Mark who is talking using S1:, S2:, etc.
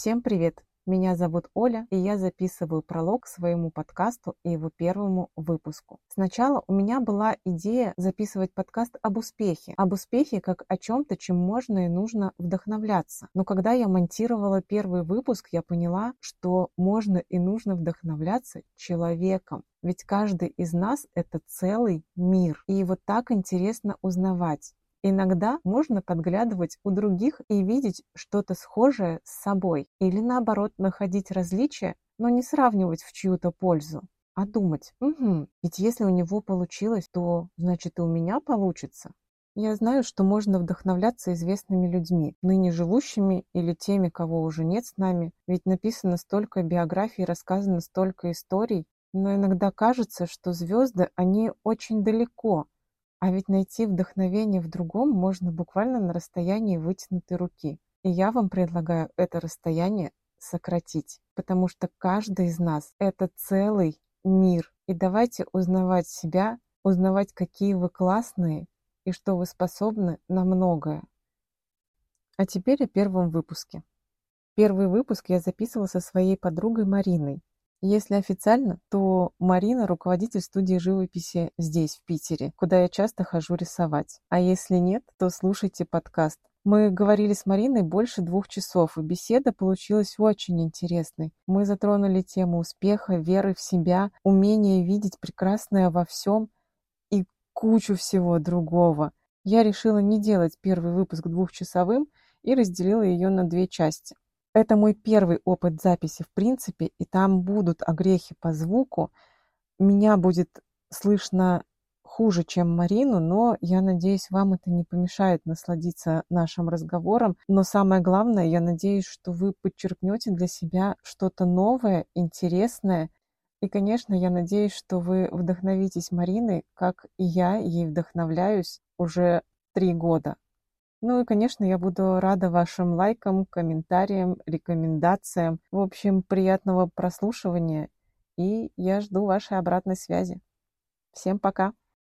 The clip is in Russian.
S1: Всем привет! Меня зовут Оля, и я записываю пролог своему подкасту и его первому выпуску. Сначала у меня была идея записывать подкаст об успехе. Об успехе как о чем-то, чем можно и нужно вдохновляться. Но когда я монтировала первый выпуск, я поняла, что можно и нужно вдохновляться человеком. Ведь каждый из нас — это целый мир. И вот так интересно узнавать, Иногда можно подглядывать у других и видеть что-то схожее с собой, или наоборот находить различия, но не сравнивать в чью-то пользу, а думать, угу, ведь если у него получилось, то значит и у меня получится. Я знаю, что можно вдохновляться известными людьми, ныне живущими или теми, кого уже нет с нами, ведь написано столько биографий, рассказано столько историй, но иногда кажется, что звезды, они очень далеко, а ведь найти вдохновение в другом можно буквально на расстоянии вытянутой руки. И я вам предлагаю это расстояние сократить, потому что каждый из нас — это целый мир. И давайте узнавать себя, узнавать, какие вы классные и что вы способны на многое. А теперь о первом выпуске. Первый выпуск я записывала со своей подругой Мариной. Если официально, то Марина – руководитель студии живописи здесь, в Питере, куда я часто хожу рисовать. А если нет, то слушайте подкаст. Мы говорили с Мариной больше двух часов, и беседа получилась очень интересной. Мы затронули тему успеха, веры в себя, умения видеть прекрасное во всем и кучу всего другого. Я решила не делать первый выпуск двухчасовым и разделила ее на две части. Это мой первый опыт записи в принципе, и там будут огрехи по звуку. Меня будет слышно хуже, чем Марину, но я надеюсь, вам это не помешает насладиться нашим разговором. Но самое главное, я надеюсь, что вы подчеркнете для себя что-то новое, интересное. И, конечно, я надеюсь, что вы вдохновитесь Мариной, как и я ей вдохновляюсь уже три года. Ну и, конечно, я буду рада вашим лайкам, комментариям, рекомендациям. В общем, приятного прослушивания, и я жду вашей обратной связи. Всем пока!